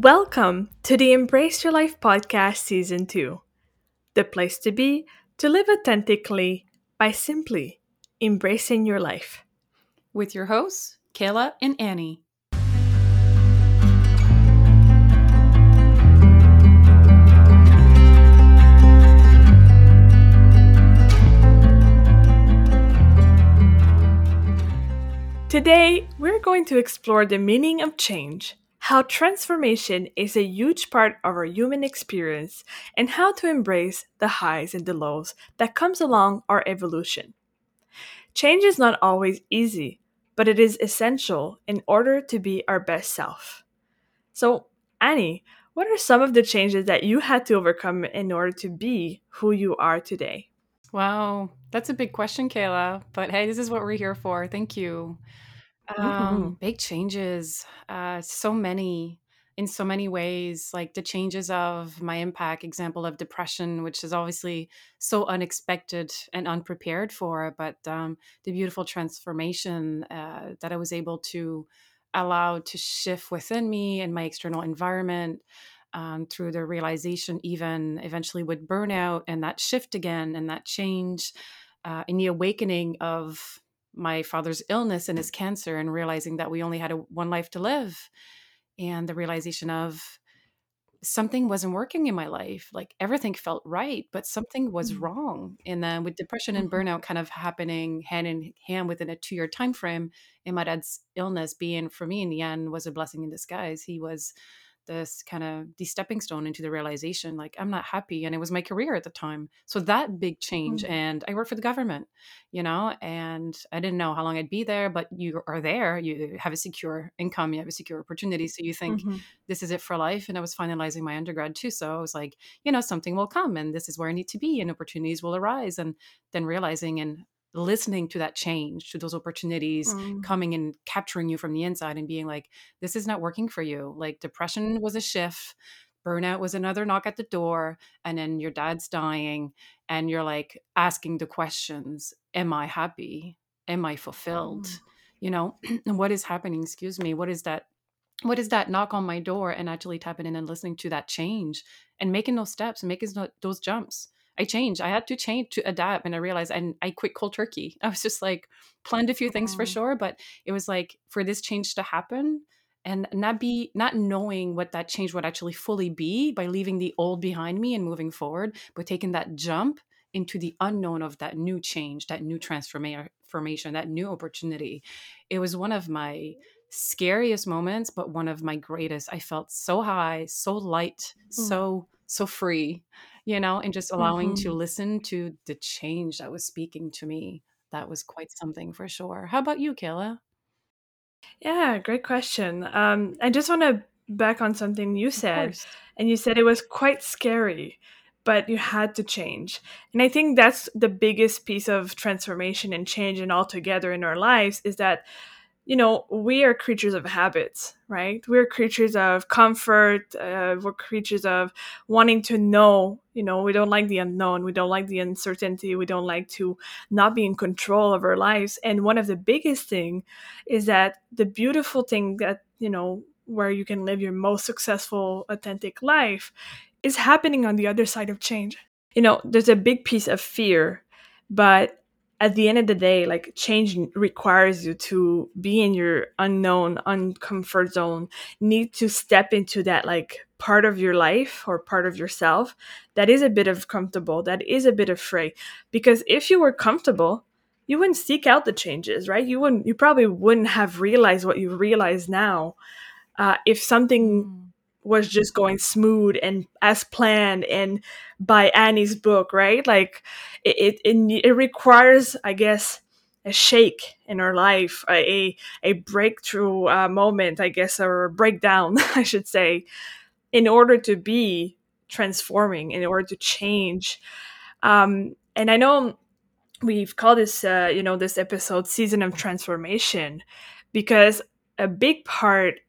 Welcome to the Embrace Your Life podcast, season two, the place to be to live authentically by simply embracing your life. With your hosts, Kayla and Annie. Today, we're going to explore the meaning of change, how transformation is a huge part of our human experience, and how to embrace the highs and the lows that comes along our evolution. Change is not always easy, but it is essential in order to be our best self. So, Annie, what are some of the changes that you had to overcome in order to be who you are today? Wow, that's a big question, Kayla. But hey, this is what we're here for. Thank you. Um, big changes. Uh, so many in so many ways, like the changes of my impact, example of depression, which is obviously so unexpected and unprepared for, but um, the beautiful transformation uh, that I was able to allow to shift within me and my external environment um, through the realization, even eventually with burnout and that shift again and that change uh, in the awakening of my father's illness and his cancer and realizing that we only had a, one life to live and the realization of something wasn't working in my life like everything felt right but something was Mm. wrong and then with depression and Mhm. burnout kind of happening hand in hand within a two year time frame and my dad's illness being for me in the end was a blessing in disguise he was this kind of the stepping stone into the realization like i'm not happy and it was my career at the time so that big change Mm. and i worked for the government you know and i didn't know how long i'd be there but you are there you have a secure income you have a secure opportunity so you think Mhm. this is it for life and i was finalizing my undergrad too so i was like you know something will come and this is where i need to be and opportunities will arise and then realizing and listening to that change to those opportunities Mm. coming and capturing you from the inside and being like this is not working for you like depression was a shift burnout was another knock at the door and then your dad's dying and you're like asking the questions am i happy am i fulfilled Mm. you know and what is happening excuse me what is that what is that knock on my door and actually tapping in and listening to that change and making those steps and making those jumps i changed. I had to change to adapt and i realized and i quit cold turkey. I was just like planned a few things for Mm. sure but it was like for this change to happen and not be not knowing what that change would actually fully be by leaving the old behind me and moving forward but taking that jump into the unknown of that new change that new transformation that new opportunity. It was one of my scariest moments but one of my greatest. I felt so high so light Mm. so so free you know and just allowing to Mhm. listen to the change that was speaking to me that was quite something for sure how about you kayla Yeah, great question. Um, I just want to back on something you said, and you said it was quite scary, but you had to change. And I think that's the biggest piece of transformation and change and altogether in our lives is that, you know, we are creatures of habits, right? We're creatures of comfort. Uh, we're creatures of wanting to know. You know, we don't like the unknown. We don't like the uncertainty. We don't like to not be in control of our lives. And one of the biggest thing is that the beautiful thing that, you know, where you can live your most successful, authentic life is happening on the other side of change. You know, there's a big piece of fear, but at the end of the day, like change requires you to be in your unknown, uncomfort zone, need to step into that like part of your life or part of yourself that is a bit of comfortable, that is a bit afraid. Because if you were comfortable, you wouldn't seek out the changes, right? You wouldn't you probably wouldn't have realized what you realize now. Uh, if something Mm. Was just going smooth and as planned and by Annie's book, right? Like it it, it, requires, I guess, a shake in her life, a a breakthrough uh, moment, I guess, or a breakdown, I should say, in order to be transforming, in order to change. Um, and I know we've called this, uh, you know, this episode "Season of Transformation" because a big part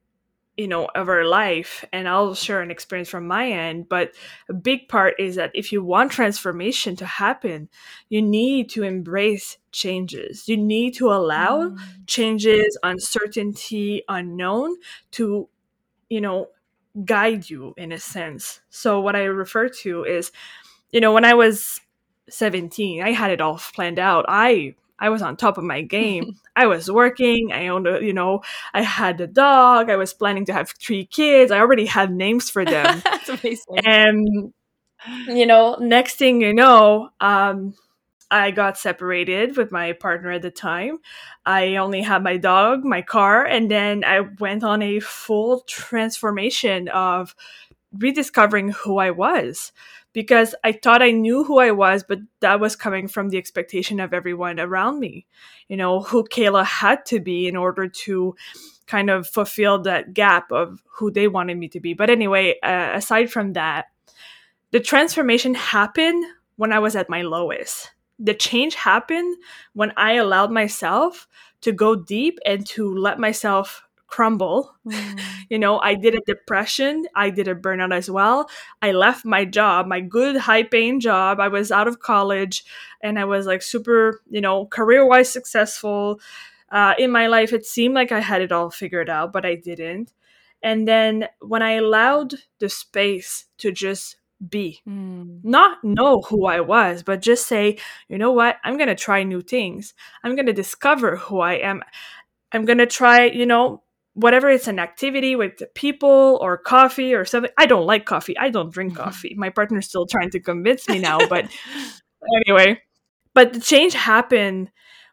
you know of our life and i'll share an experience from my end but a big part is that if you want transformation to happen you need to embrace changes you need to allow Mm. changes uncertainty unknown to you know guide you in a sense. So what I refer to is, you know, when I was 17, I had it all planned out. I I was on top of my game. I was working. I owned a, you know, I had a dog. I was planning to have three kids. I already had names for them. That's amazing. And you know, next thing you know, um, I got separated with my partner at the time. I only had my dog, my car, and then I went on a full transformation of rediscovering who I was because I thought I knew who I was, but that was coming from the expectation of everyone around me, you know, who Kayla had to be in order to kind of fulfill that gap of who they wanted me to be. But anyway, uh, aside from that, the transformation happened when I was at my lowest. The change happened when I allowed myself to go deep and to let myself crumble. Mm. you know, I did a depression, I did a burnout as well. I left my job, my good high paying job. I was out of college and I was like super, you know, career wise successful. Uh, in my life, it seemed like I had it all figured out, but I didn't. And then when I allowed the space to just be, mm. not know who I was, but just say, you know what, I'm going to try new things. I'm going to discover who I am. I'm going to try, you know, whatever it's an activity with people or coffee or something. I don't like coffee. I don't drink mm-hmm. coffee. My partner's still trying to convince me now, but anyway. But the change happened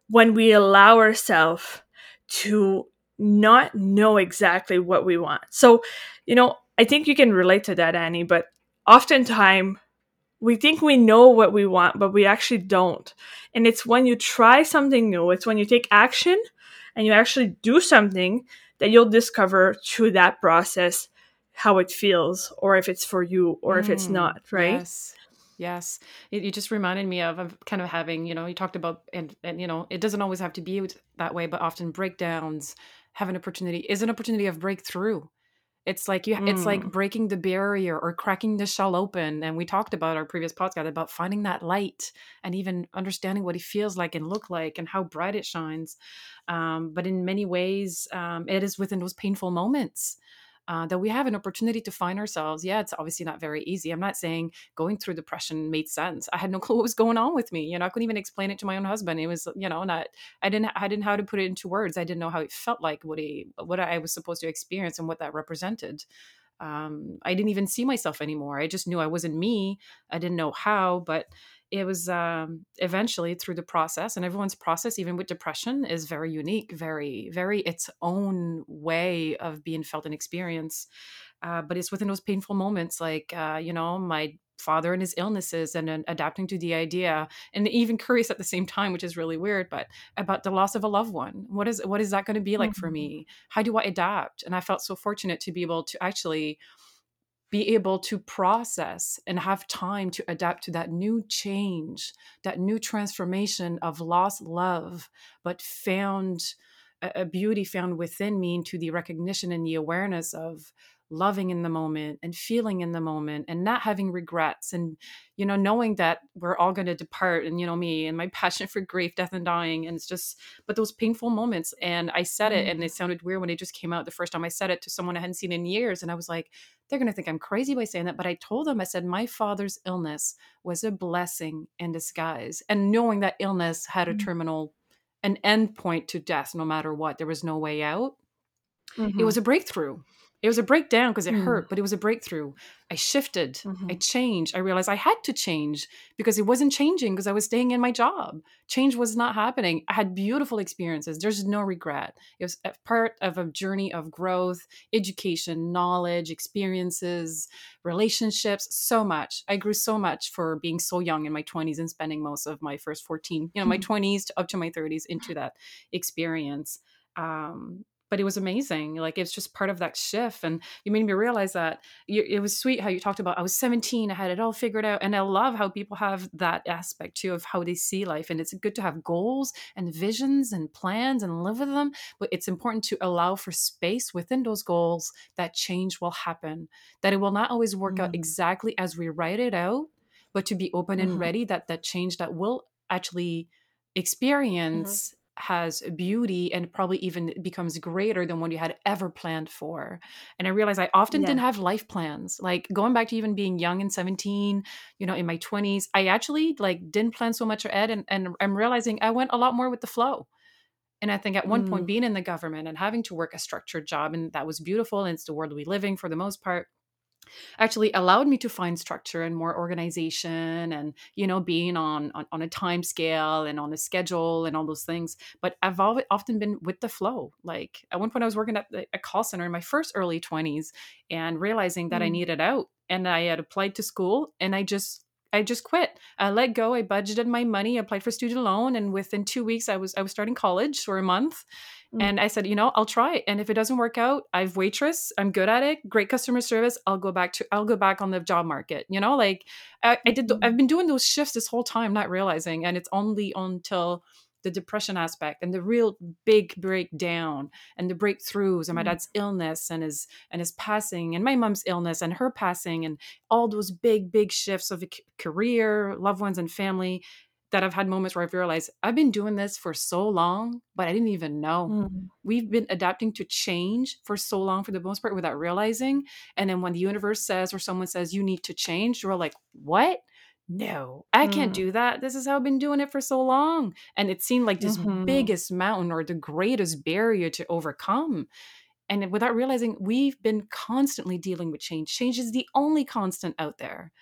when we allow ourselves to not know exactly what we want. So, you know, I think you can relate to that, Annie, but oftentimes we think we know what we want, but we actually don't. And it's when you try something new, it's when you take action and you actually do something that you'll discover through that process how it feels or if it's for you or mm, if it's mm, not right? yes yes. It, you just reminded me of, of kind of having you know you talked about and and you know it doesn't always have to be that way but often breakdowns have an opportunity is an opportunity of breakthrough it's like you mm. it's like mm. breaking the barrier or cracking the shell open and we talked about our previous podcast about finding that light and even understanding what it feels like and look like and how bright it shines um, but in many ways, um, it is within those painful moments uh, that we have an opportunity to find ourselves. Yeah, it's obviously not very easy. I'm not saying going through depression made sense. I had no clue what was going on with me. You know, I couldn't even explain it to my own husband. It was, you know, not. I didn't. I didn't know how to put it into words. I didn't know how it felt like, what he, what I was supposed to experience, and what that represented. Um, I didn't even see myself anymore. I just knew I wasn't me. I didn't know how, but it was um, eventually through the process and everyone's process even with depression is very unique very very its own way of being felt and experienced uh, but it's within those painful moments like uh, you know my father and his illnesses and uh, adapting to the idea and even curious at the same time which is really weird but about the loss of a loved one. What is what is that going to be like mm-hmm. for me? How do i adapt? And i felt so fortunate to be able to actually be able to process and have time to adapt to that new change, that new transformation of lost love, but found a, beauty found within me into the recognition and the awareness of loving in the moment and feeling in the moment and not having regrets and you know knowing that we're all going to depart and you know me and my passion for grief death and dying and it's just but those painful moments and i said it mm-hmm. and it sounded weird when it just came out the first time i said it to someone i hadn't seen in years and i was like they're going to think i'm crazy by saying that but i told them i said my father's illness was a blessing in disguise and knowing that illness had a mm-hmm. terminal an end point to death no matter what there was no way out mm-hmm. it was a breakthrough it was a breakdown because it mm. hurt, but it was a breakthrough. I shifted, mm-hmm. I changed. I realized I had to change because it wasn't changing because I was staying in my job. Change was not happening. I had beautiful experiences. There's no regret. It was a part of a journey of growth, education, knowledge, experiences, relationships, so much. I grew so much for being so young in my 20s and spending most of my first 14, you know, my 20s up to my 30s into that experience. Um, but it was amazing. Like it's just part of that shift. And you made me realize that you, it was sweet how you talked about I was 17, I had it all figured out. And I love how people have that aspect too of how they see life. And it's good to have goals and visions and plans and live with them. But it's important to allow for space within those goals that change will happen, that it will not always work mm-hmm. out mm. exactly as we write it out, but to be open mm-hmm. and ready that that change that will actually mm-hmm. Has beauty and probably even becomes greater than what you had ever planned for. And I realized I often Yeah. didn't have life plans. Like going back to even being young and 17, you know, in my 20s, I actually like didn't plan so much ahead and, and I'm realizing I went a lot more with the flow. And I think at one point Mm. being in the government and having to work a structured job and that was beautiful and it's the world we live in for the most part actually allowed me to find structure and more organization and you know being on on, on a time scale and on a schedule and all those things but i've always, often been with the flow like at one point i was working at a call center in my first early 20s and realizing that i Mm. needed out and i had applied to school and i just I just quit. I let go. I budgeted my money, applied for student loan, and within two weeks, I was I was starting college for a month, Mm. and I said, you know, I'll try. And if it doesn't work out, I've waitress. I'm good at it. Great customer service. I'll go back to. I'll go back on the job market. You know, like I, I did. th- I've been doing those shifts this whole time, not realizing, and it's only until the depression aspect and the real big breakdown and the breakthroughs and my Mm. dad's illness and his and his passing and my mom's illness and her passing and all those big big shifts of career loved ones and family that I've had moments where I've realized I've been doing this for so long, but I didn't even know. Mm. We've been adapting to change for so long for the most part without realizing. And then when the universe says or someone says you need to change, you're like, what? No, I can't Mm. do that. This is how I've been doing it for so long. And it seemed like this Mhm. biggest mountain or the greatest barrier to overcome. And without realizing, we've been constantly dealing with change. Change is the only constant out there.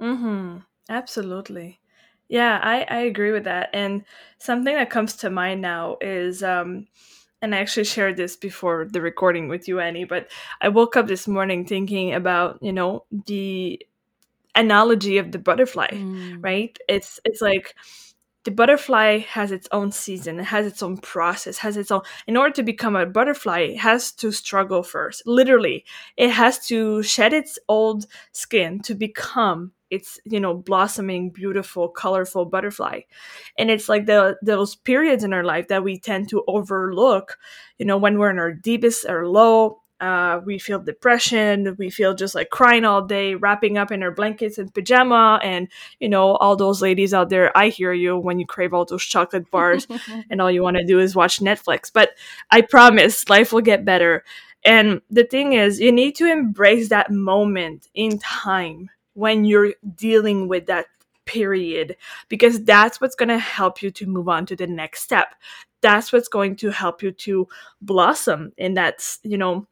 Mhm. Absolutely. Yeah, I I agree with that. And something that comes to mind now is um and I actually shared this before the recording with you Annie, but I woke up this morning thinking about, you know, the analogy of the butterfly, Mm, right? It's it's like the butterfly has its own season, it has its own process, has its own in order to become a butterfly, it has to struggle first. Literally, it has to shed its old skin to become its, you know, blossoming, beautiful, colorful butterfly. And it's like the those periods in our life that we tend to overlook, you know, when we're in our deepest or low, uh, we feel depression, we feel just like crying all day, wrapping up in our blankets and pajama, and you know, all those ladies out there, I hear you when you crave all those chocolate bars and all you want to do is watch Netflix. But I promise life will get better. And the thing is, you need to embrace that moment in time when you're dealing with that period because that's what's going to help you to move on to the next step. That's what's going to help you to blossom in that, you know,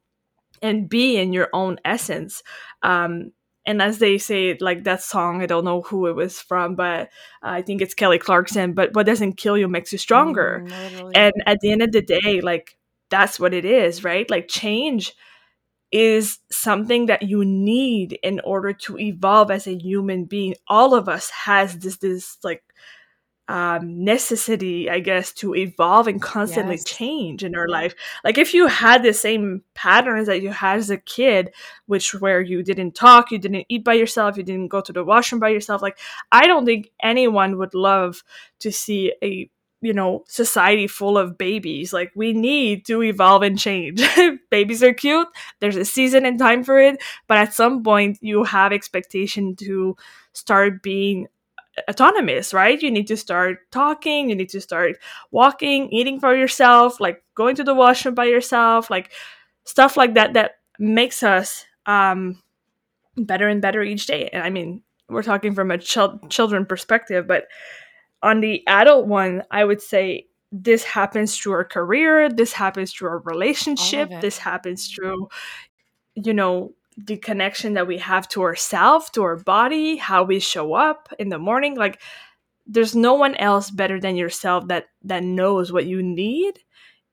and be in your own essence. Um, and as they say, like that song, I don't know who it was from, but I think it's Kelly Clarkson. But what doesn't kill you makes you stronger. mm. And at the end of the day, like that's what it is, right? Like change is something that you need in order to evolve as a human being. All of us has this this like um, necessity, I guess, to evolve and constantly Yes. change in our life. Like if you had the same patterns that you had as a kid, which where you didn't talk, you didn't eat by yourself, you didn't go to the washroom by yourself, like I don't think anyone would love to see a you know society full of babies. Like we need to evolve and change. Babies are cute. There's a season and time for it. But at some point you have expectation to start being autonomous, right? You need to start talking, you need to start walking, eating for yourself, like going to the washroom by yourself, like stuff like that that makes us um better and better each day. And I mean, we're talking from a chil- children perspective, but on the adult one, I would say this happens through our career, this happens through our relationship, this happens through you know the connection that we have to ourselves, to our body, how we show up in the morning. Like there's no one else better than yourself that that knows what you need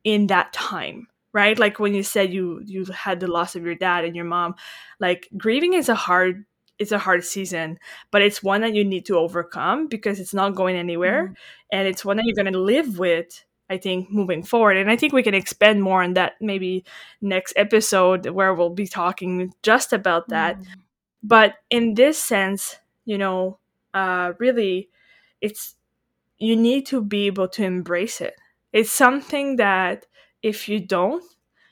in that time. Right? Like when you said you you had the loss of your dad and your mom, like grieving is a hard it's a hard season, but it's one that you need to overcome because it's not going anywhere Mm. and it's one that you're going to live with I think moving forward. And I think we can expand more on that maybe next episode where we'll be talking just about that. Mm. But in this sense, you know, uh, really, it's you need to be able to embrace it. It's something that if you don't,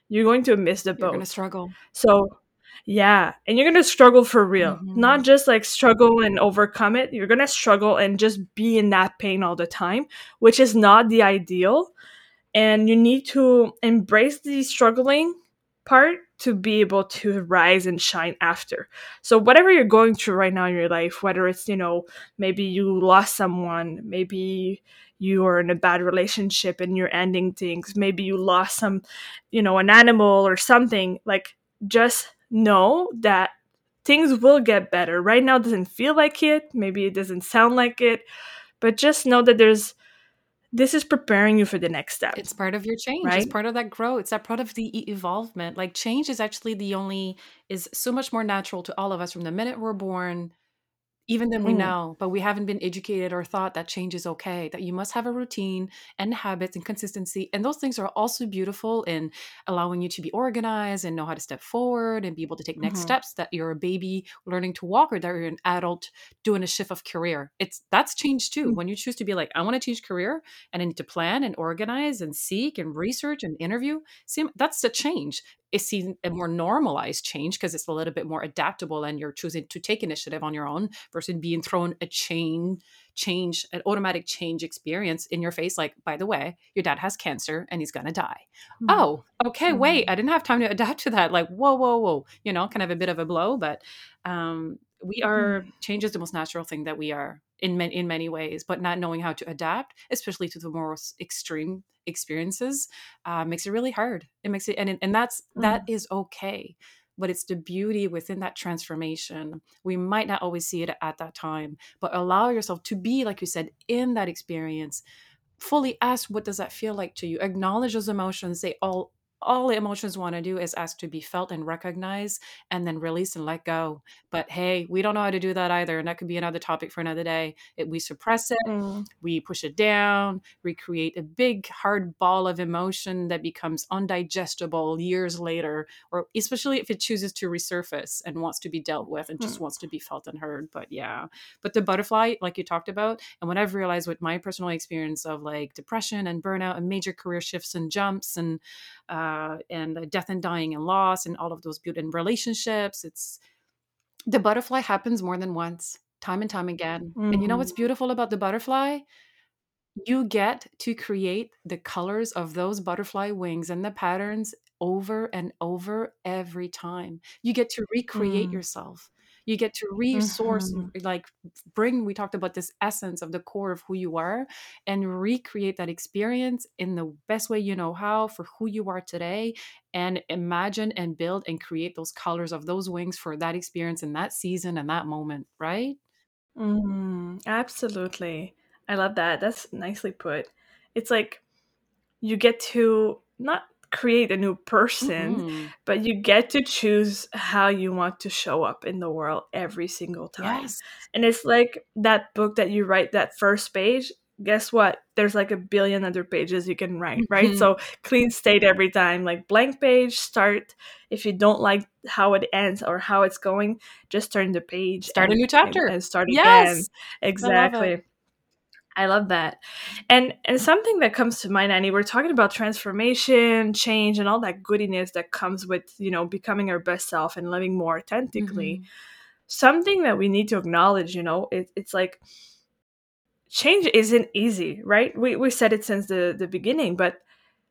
you're going to miss the boat. You're going to struggle. So Yeah, and you're gonna struggle for real. Mhm. Not just like struggle and overcome it. You're gonna struggle and just be in that pain all the time, which is not the ideal. And you need to embrace the struggling part to be able to rise and shine after. So whatever you're going through right now in your life, whether it's, you know, maybe you lost someone, maybe you are in a bad relationship and you're ending things, maybe you lost some, you know, an animal or something, like just know that things will get better. Right now it doesn't feel like it, maybe it doesn't sound like it, but just know that there's this is preparing you for the next step. It's part of your change. Right? It's part of that growth. It's that part of the evolvement. Like change is actually the only is so much more natural to all of us from the minute we're born even then we Mm. know, but we haven't been educated or thought that change is okay, that you must have a routine and habits and consistency. And those things are also beautiful in allowing you to be organized and know how to step forward and be able to take next Mhm. steps that you're a baby learning to walk or that you're an adult doing a shift of career. It's that's change too. Mm. When you choose to be like, I want to change career and I need to plan and organize and seek and research and interview, see that's a change is seen a more normalized change because it's a little bit more adaptable and you're choosing to take initiative on your own versus being thrown a chain change an automatic change experience in your face like by the way your dad has cancer and he's gonna die Mm. oh okay wait Mhm. i didn't have time to adapt to that like whoa whoa whoa you know kind of a bit of a blow but um we are change is the most natural thing that we are in ma- in many ways but not knowing how to adapt especially to the more extreme experiences uh, makes it really hard. It makes it and and that's that is okay but it's the beauty within that transformation. We might not always see it at that time but allow yourself to be like you said in that experience fully ask what does that feel like to you? Acknowledge those emotions they all all the emotions want to do is ask to be felt and recognized and then release and let go but hey we don't know how to do that either and that could be another topic for another day it, we suppress it Mm. we push it down we create a big hard ball of emotion that becomes undigestible years later or especially if it chooses to resurface and wants to be dealt with and just Hmm. wants to be felt and heard but yeah but the butterfly like you talked about and what i've realized with my personal experience of like depression and burnout and major career shifts and jumps and uh and death and dying and loss and all of those beauty and relationships it's the butterfly happens more than once time and time again and you know what's Mhm. beautiful about the butterfly you get to create the colors of those butterfly wings and the patterns over and over every time. You get to recreate Mm. yourself. You get to resource, Mhm. like bring, we talked about this essence of the core of who you are and recreate that experience in the best way you know how for who you are today. And imagine and build and create those colors of those wings for that experience in that season and that moment, right? Mm, absolutely. I love that. That's nicely put. It's like you get to not create a new person, Mhm. but you get to choose how you want to show up in the world every single time. Yes. And it's like that book that you write that first page. Guess what? There's like a billion other pages you can write, right? Mhm. So clean state every time, like blank page, start. If you don't like how it ends or how it's going, just turn the page Start a new chapter. and, and start again. Yes. Exactly. I love that. And and something that comes to mind, Annie, we're talking about transformation, change, and all that goodiness that comes with, you know, becoming our best self and living more authentically. Mhm. Something that we need to acknowledge, you know, it, it's like change isn't easy, right? We we said it since the, the beginning, but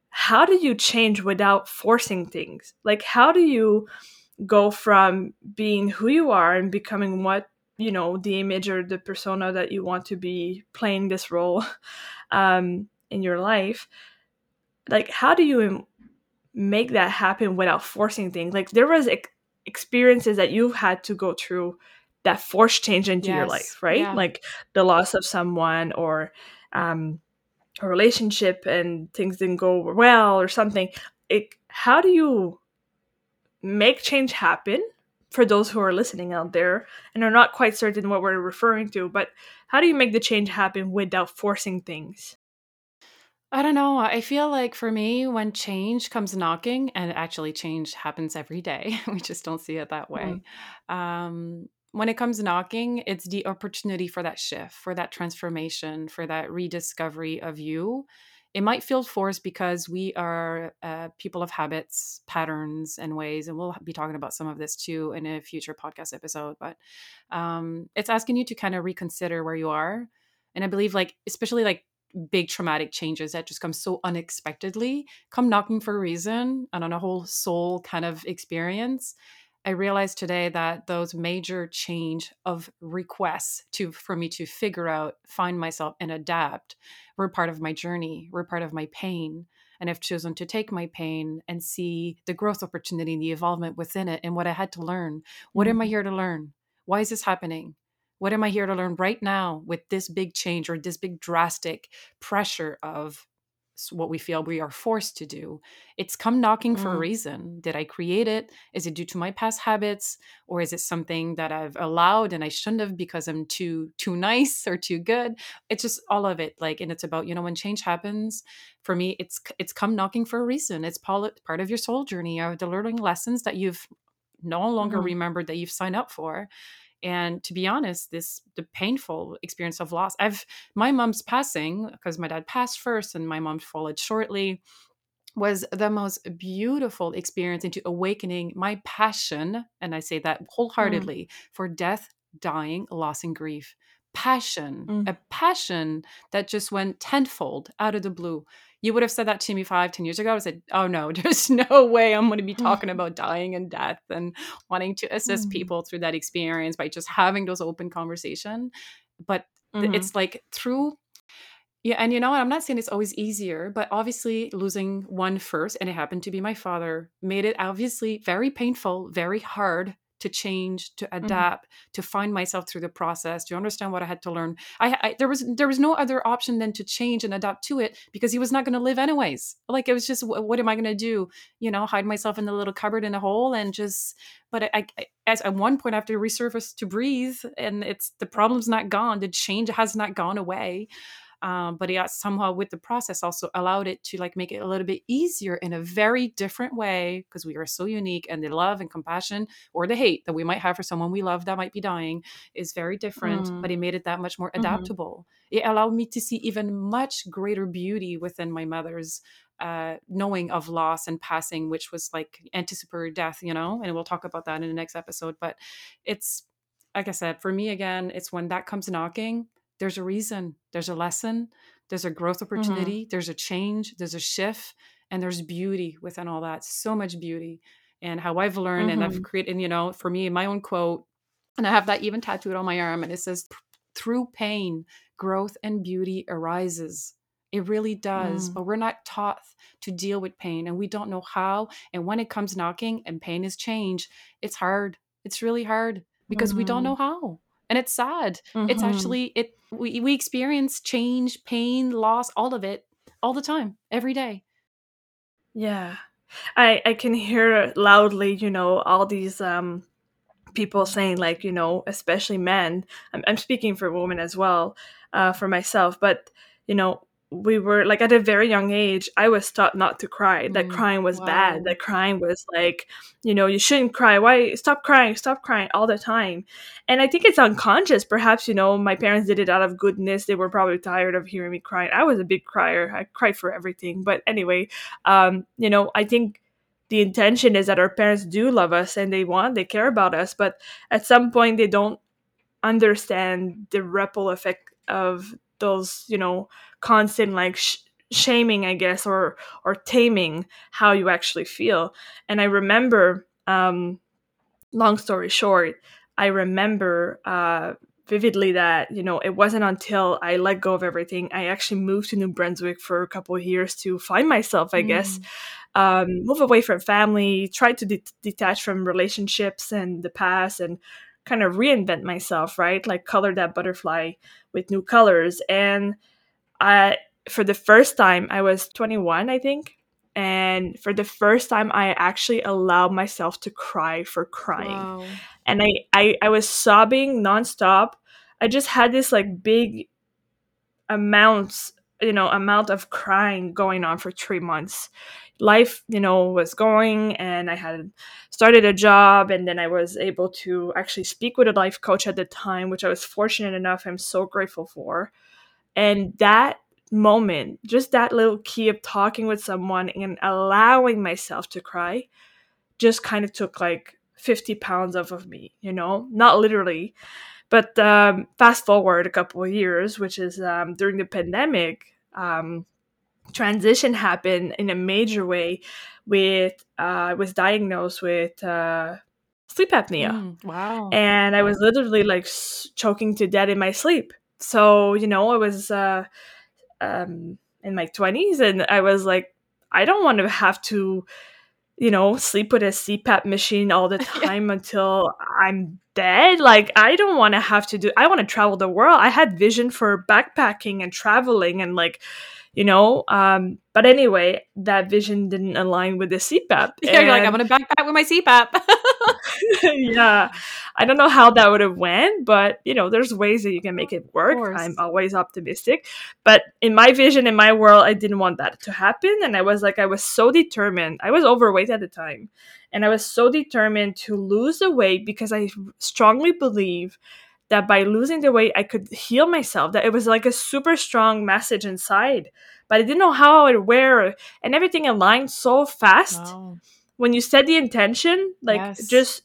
how do you change without forcing things? Like how do you go from being who you are and becoming what you know the image or the persona that you want to be playing this role um, in your life like how do you make that happen without forcing things? Like there was ex- experiences that you've had to go through that force change into your life right? Yeah. like the loss of someone or um, a relationship and things didn't go well or something. It, how do you make change happen for those who are listening out there and are not quite certain what we're referring to but how do you make the change happen without forcing things I don't know. I feel like for me, when change comes knocking, and actually change happens every day, we just don't see it that way. Um, when it comes knocking, it's the opportunity for that shift, for that transformation, for that rediscovery of you. It might feel forced because we are uh, people of habits, patterns, and ways. And we'll be talking about some of this too in a future podcast episode. But um, it's asking you to kind of reconsider where you are. And I believe, like, especially like big traumatic changes that just come so unexpectedly, come knocking for a reason and on a whole soul kind of experience. I realized today that those major change of requests to for me to figure out, find myself and adapt were part of my journey, were part of my pain. And I've chosen to take my pain and see the growth opportunity and the evolvement within it and what I had to learn. What am I mm-hmm. here to learn? Why is this happening? What am I here to learn right now with this big change or this big drastic pressure of what we feel we are forced to do. It's come knocking mm. for a mm. reason. Did I create it? Is it due to my past habits or is it something that I've allowed and I shouldn't have because I'm too too nice or too good? It's just all of it like and it's about, you know, when change happens, for me it's it's come knocking for a reason. It's part of your soul journey of the learning lessons that you've no longer mm. remembered that you've signed up for and to be honest this the painful experience of loss i've my mom's passing because my dad passed first and my mom followed shortly was the most beautiful experience into awakening my passion and i say that mm. wholeheartedly mm. for death dying loss and grief passion mm. a passion that just went tenfold out of the blue you would have said that to me five, ten years ago. I said, oh no, there's no way I'm going to be talking about dying and death and wanting to assist mm. people through that experience by just having those open conversation. But mm-hmm. it's like through yeah, and you know what? I'm not saying it's always easier, but obviously losing one first, and it happened to be my father, made it obviously very painful, very hard to change to mm-hmm. adapt mm-hmm. to find myself through the process to understand what i had to learn I, I, there was there was no other option than to change and adapt to it because he was not going to live anyways like it was just what, what am i going to do you know hide myself in the little cupboard in a hole and just but I, I as at one point i have to resurface to breathe and it's the problem's not gone the change has not gone away um, but it somehow with the process also allowed it to like make it a little bit easier in a very different way because we are so unique and the love and compassion or the hate that we might have for someone we love that might be dying is very different mm. but it made it that much more mm-hmm. adaptable mm-hmm. it allowed me to see even much greater beauty within my mother's uh, knowing of loss and passing, which was like anticipatory death, you know, and we'll talk about that in the next episode. But it's, like I said, for me, again, it's when that comes knocking, there's a reason, there's a lesson, there's a growth mm-hmm. opportunity, mm-hmm. there's a change, there's a shift, and there's beauty within all that. So much beauty. And how I've learned mm-hmm. and I've mm-hmm. created, and, you know, for me, my own quote, and I have that even tattooed on my arm, and it says, through pain, growth and beauty arises. It really does, mm. but we're not taught to deal with pain and we don't know how. And when it comes knocking and pain is change, it's hard. It's really hard because mm-hmm. we don't mm-hmm. know how and it's sad. Mm-hmm. it's actually it we, we experience change pain loss all of it all the time every day. Yeah. I i can hear loudly you know all these um people saying like you know especially men i'm, I'm speaking for women as well uh for myself but you know we were like at a very young age i was taught not to cry. That mm, crying was wow. bad that crying was like you know you shouldn't cry. Why stop crying stop crying all the time. And i think it's unconscious. Perhaps you know my parents did it out of goodness. They were probably tired of hearing me crying. I was a big crier. I cried for everything. But anyway um you know i think the intention is that our parents do love us and they want they care about us. But at some point they don't understand the ripple effect of those you know constant like sh- shaming i guess or or taming how you actually feel and i remember um long story short i remember uh vividly that you know it wasn't until i let go of everything i actually moved to new brunswick for a couple of years to find myself i mm. guess um, move away from family try to de- detach from relationships and the past and kind of reinvent myself right? Like color that butterfly with new colors. And I for the first time I was 21 I think. And for the first time I actually allowed myself to cry for crying. Wow. and I, I I was sobbing nonstop. I just had this like big amounts you know amount of crying going on for three months life you know was going and i had started a job and then i was able to actually speak with a life coach at the time which i was fortunate enough i'm so grateful for and that moment, just that little key of talking with someone and allowing myself to cry, just kind of took like 50 pounds off of me, you know, not literally. But um, fast forward a couple of years, which is um, during the pandemic, um, transition happened in a major way. With uh, I was diagnosed with uh, sleep apnea. Mm, wow. And I was literally like choking to death in my sleep. So, you know, I was uh, um, in my 20s and I was like, I don't want to have to, you know, sleep with a CPAP machine all the time yeah. until I'm dead. Like, I don't want to have to do, I want to travel the world. I had vision for backpacking and traveling and like, you know um but anyway that vision didn't align with the cpap yeah, you're like i'm gonna backpack with my cpap yeah. I don't know how that would have went but you know there's ways that you can make it work. i'm always optimistic. But in my vision in my world i didn't want that to happen and i was like i was so determined. I was overweight at the time and i was so determined to lose the weight because i strongly believe that by losing the weight, I could heal myself. That it was like a super strong message inside, but I didn't know how I would wear, and everything aligned so fast. Wow. When you set the intention, like yes. just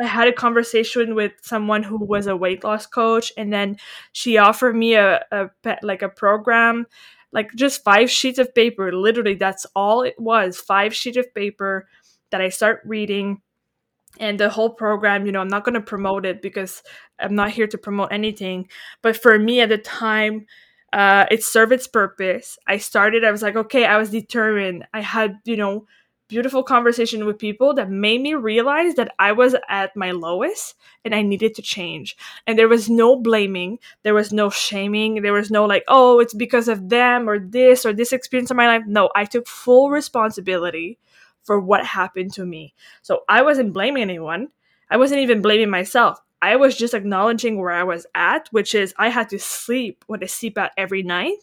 I had a conversation with someone who was a weight loss coach, and then she offered me a, a like a program, like just five sheets of paper. Literally, that's all it was. Five sheets of paper that I start reading and the whole program you know i'm not going to promote it because i'm not here to promote anything but for me at the time uh, it served its purpose. I started i was like okay i was determined. I had you know beautiful conversation with people that made me realize that i was at my lowest and i needed to change. And there was no blaming there was no shaming there was no like oh it's because of them or this or this experience in my life. No i took full responsibility for what happened to me. So I wasn't blaming anyone. I wasn't even blaming myself. I was just acknowledging where I was at, which is I had to sleep with a CPAP every night.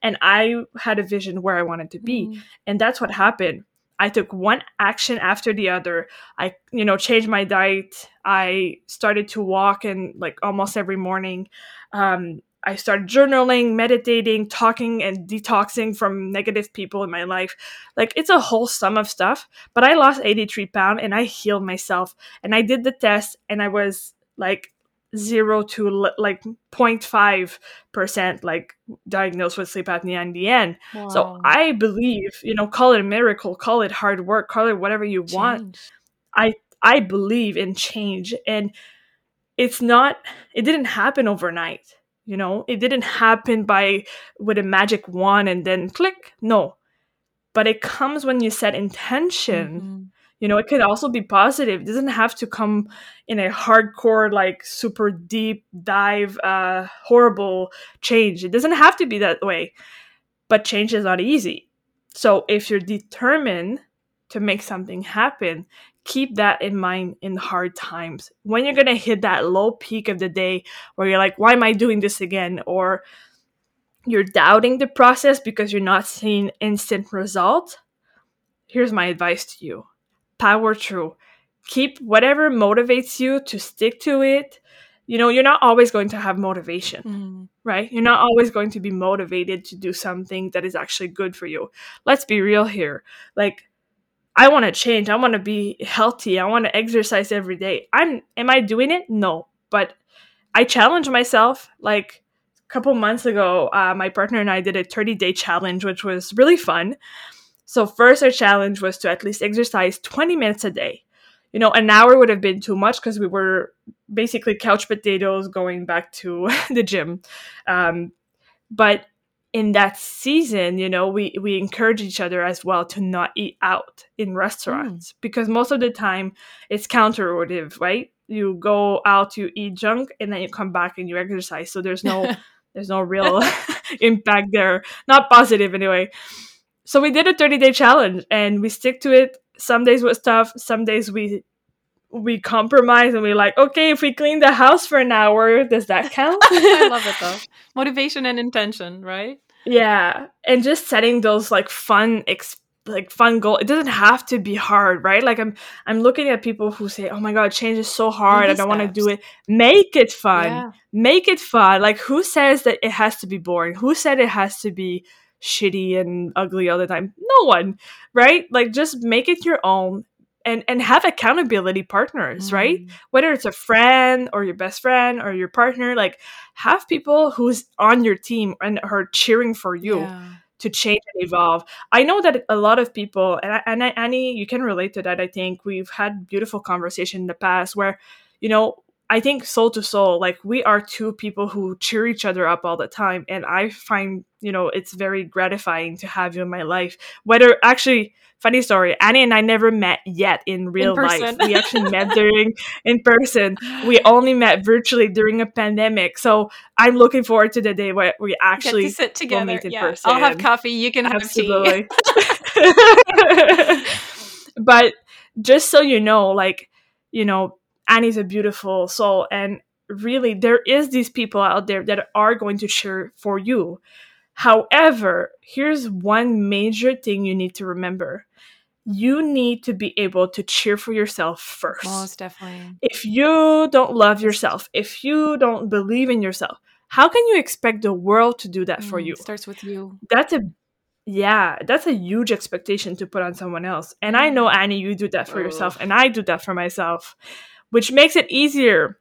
And I had a vision where I wanted to be. Mm. And that's what happened. I took one action after the other. I, you know, changed my diet. I started to walk and like almost every morning. Um, I started journaling, meditating, talking, and detoxing from negative people in my life. Like it's a whole sum of stuff. But I lost 83 pounds and I healed myself. And I did the test and I was like zero to like 0.5 percent like diagnosed with sleep apnea in the end wow. so i believe you know call it a miracle call it hard work call it whatever you change. want i i believe in change and it's not it didn't happen overnight you know? It didn't happen by with a magic wand and then click no. But it comes when you set intention. Mm-hmm. you know it could also be positive. It doesn't have to come in a hardcore like super deep dive uh horrible change. It doesn't have to be that way. But change is not easy. So if you're determined to make something happen keep that in mind in hard times. When you're going to hit that low peak of the day where you're like, why am I doing this again? Or you're doubting the process because you're not seeing instant result. Here's my advice to you power through. Keep whatever motivates you to stick to it. You know, you're not always going to have motivation, mm. right? You're not always going to be motivated to do something that is actually good for you. Let's be real here. Like, I want to change. I want to be healthy. I want to exercise every day. I'm am I doing it? No. But I challenge myself like a couple months ago, uh, my partner and I did a 30 day challenge, which was really fun. So, first, our challenge was to at least exercise 20 minutes a day. You know, an hour would have been too much because we were basically couch potatoes going back to the gym. Um, but in that season, you know, we we encourage each other as well to not eat out in restaurants mm. because most of the time it's counterintuitive, right? You go out, you eat junk, and then you come back and you exercise. So there's no there's no real impact there, not positive anyway. So we did a 30 day challenge and we stick to it. Some days was tough. Some days we we compromise and we're like, okay, if we clean the house for an hour, does that count? I love it though. Motivation and intention, right? Yeah. And just setting those like fun, ex- like fun goal it doesn't have to be hard right like i'm i'm looking at people who say oh my god change is so hard Baby i don't want to do it make it fun Yeah. make it fun like who says that it has to be boring who said it has to be shitty and ugly all the time no one right like just make it your own and and have accountability partners right Mm. whether it's a friend or your best friend or your partner like have people who's on your team and are cheering for you Yeah. to change and evolve. I know that a lot of people, and, I, and I, Annie, you can relate to that. I think we've had beautiful conversation in the past where, you know, I think soul to soul, like we are two people who cheer each other up all the time, and I find you know it's very gratifying to have you in my life. Whether actually, funny story, Annie and I never met yet in real life. We actually met during in person. We only met virtually during a pandemic, so I'm looking forward to the day where we actually to sit together. meet in yeah. I'll have coffee. You can have tea. But just so you know, like, you know, Annie's a beautiful soul and really there is these people out there that are going to cheer for you. However, here's one major thing you need to remember. You need to be able to cheer for yourself first. Most definitely. If you don't love yourself, if you don't believe in yourself, how can you expect the world to do that for Mm, you? Starts with you. that's a yeah that's a huge expectation to put on someone else and i know annie you do that for yourself and i do that for myself which makes it easier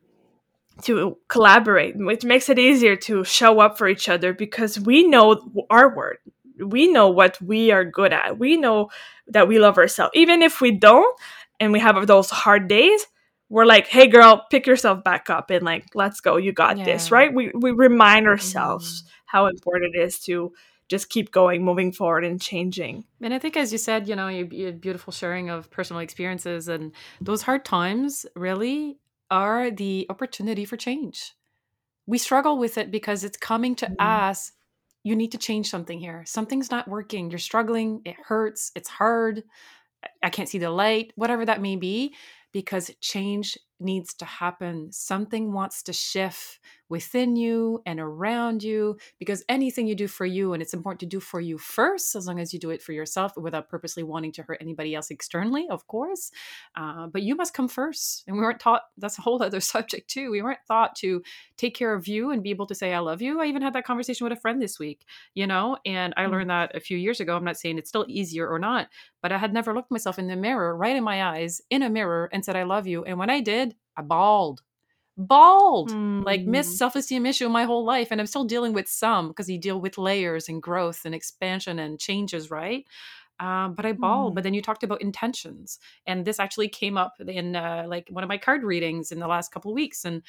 to collaborate which makes it easier to show up for each other because we know our word. We know what we are good at. We know that we love ourselves. Even if we don't and we have those hard days we're like hey girl pick yourself back up and like let's go. You got this right? We, we remind mm-hmm. ourselves how important it is to just keep going moving forward and changing And I think, as you said, you know, you, you had beautiful sharing of personal experiences, and those hard times really are the opportunity for change. We struggle with it because it's coming to Mhm. us. You need to change something here. Something's not working. You're struggling. It hurts. It's hard. I can't see the light, whatever that may be, because change needs to happen. Something wants to shift within you and around you because anything you do for you, and it's important to do for you first, as long as you do it for yourself without purposely wanting to hurt anybody else externally, of course. Uh, but you must come first. And we weren't taught that's a whole other subject, too. We weren't taught to take care of you and be able to say, I love you. I even had that conversation with a friend this week, you know, and I Mm. learned that a few years ago. I'm not saying it's still easier or not, but I had never looked myself in the mirror, right in my eyes, in a mirror, and said, I love you. And when I did, I bawled. Like Mm. missed self-esteem issue my whole life. And I'm still dealing with some because you deal with layers and growth and expansion and changes, right? Um, but I. But Mm. then you talked about intentions. And this actually came up in uh, like one of my card readings in the last couple of weeks. And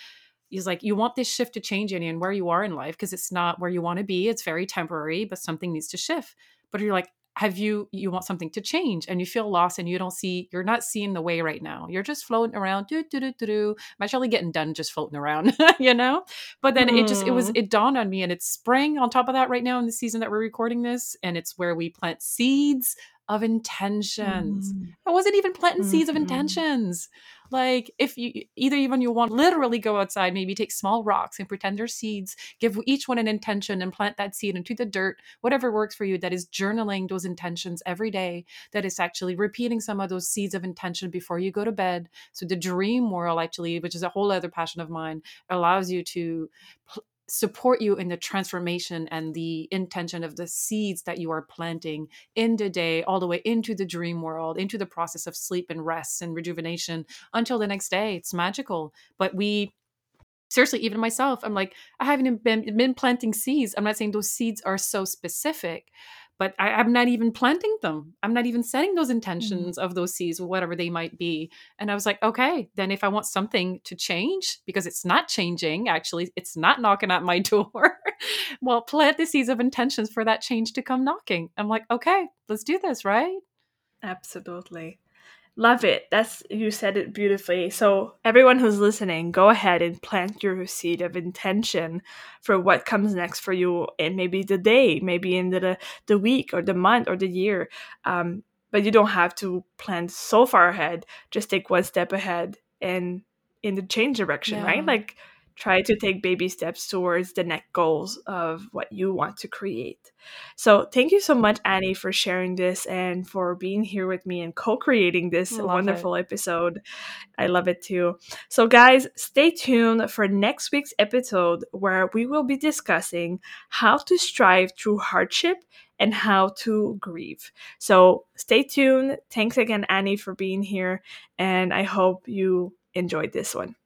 he's like, you want this shift to change any and where you are in life because it's not where you want to be. It's very temporary, but something needs to shift. But you're like, have you you want something to change and you feel lost and you don't see you're not seeing the way right now. You're just floating around do do do do do i'm actually getting done just floating around you know? But then it just it was Mm. it dawned on me and it's spring on top of that right now in the season that we're recording this and it's where we plant seeds of intentions Mm. I wasn't even planting seeds of Mhm. intentions. Like if you either even you want literally go outside, maybe take small rocks and pretend they're seeds, give each one an intention and plant that seed into the dirt, whatever works for you, that is journaling those intentions every day, that is actually repeating some of those seeds of intention before you go to bed. So the dream world actually, which is a whole other passion of mine, allows you to pl- support you in the transformation and the intention of the seeds that you are planting in the day, all the way into the dream world, into the process of sleep and rest and rejuvenation until the next day. It's magical. But we seriously, even myself, I'm like, I haven't been, been planting seeds. I'm not saying those seeds are so specific, but I, I'm not even planting them. I'm not even setting those mm-hmm. intentions of those seeds, whatever they might be. And I was like, okay, then if I want something to change, because it's not changing, actually, it's not knocking at my door, well, plant the seeds of intentions for that change to come knocking. I'm like, okay, let's do this, right? Absolutely. Love it. That's you said it beautifully. So everyone who's listening, go ahead and plant your seed of intention for what comes next for you and maybe the day, maybe in the the week or the month or the year. Um, but you don't have to plan so far ahead. Just take one step ahead and in the change direction, Yeah. right? Like try to take baby steps towards the next goals of what you want to create. So, thank you so much, Annie, for sharing this and for being here with me and co creating this love wonderful it. episode. I love it too. So, guys, stay tuned for next week's episode where we will be discussing how to strive through hardship and how to grieve. So, stay tuned. Thanks again, Annie, for being here. And I hope you enjoyed this one.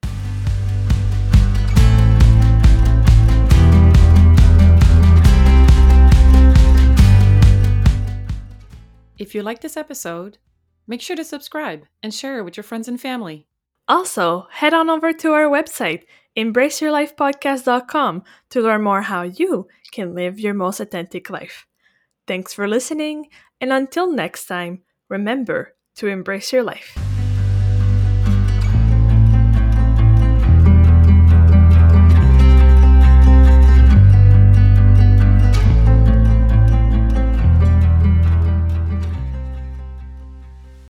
If you like this episode, make sure to subscribe and share it with your friends and family. Also, head on over to our website, embraceyourlifepodcast.com, to learn more how you can live your most authentic life. Thanks for listening, and until next time, remember to embrace your life.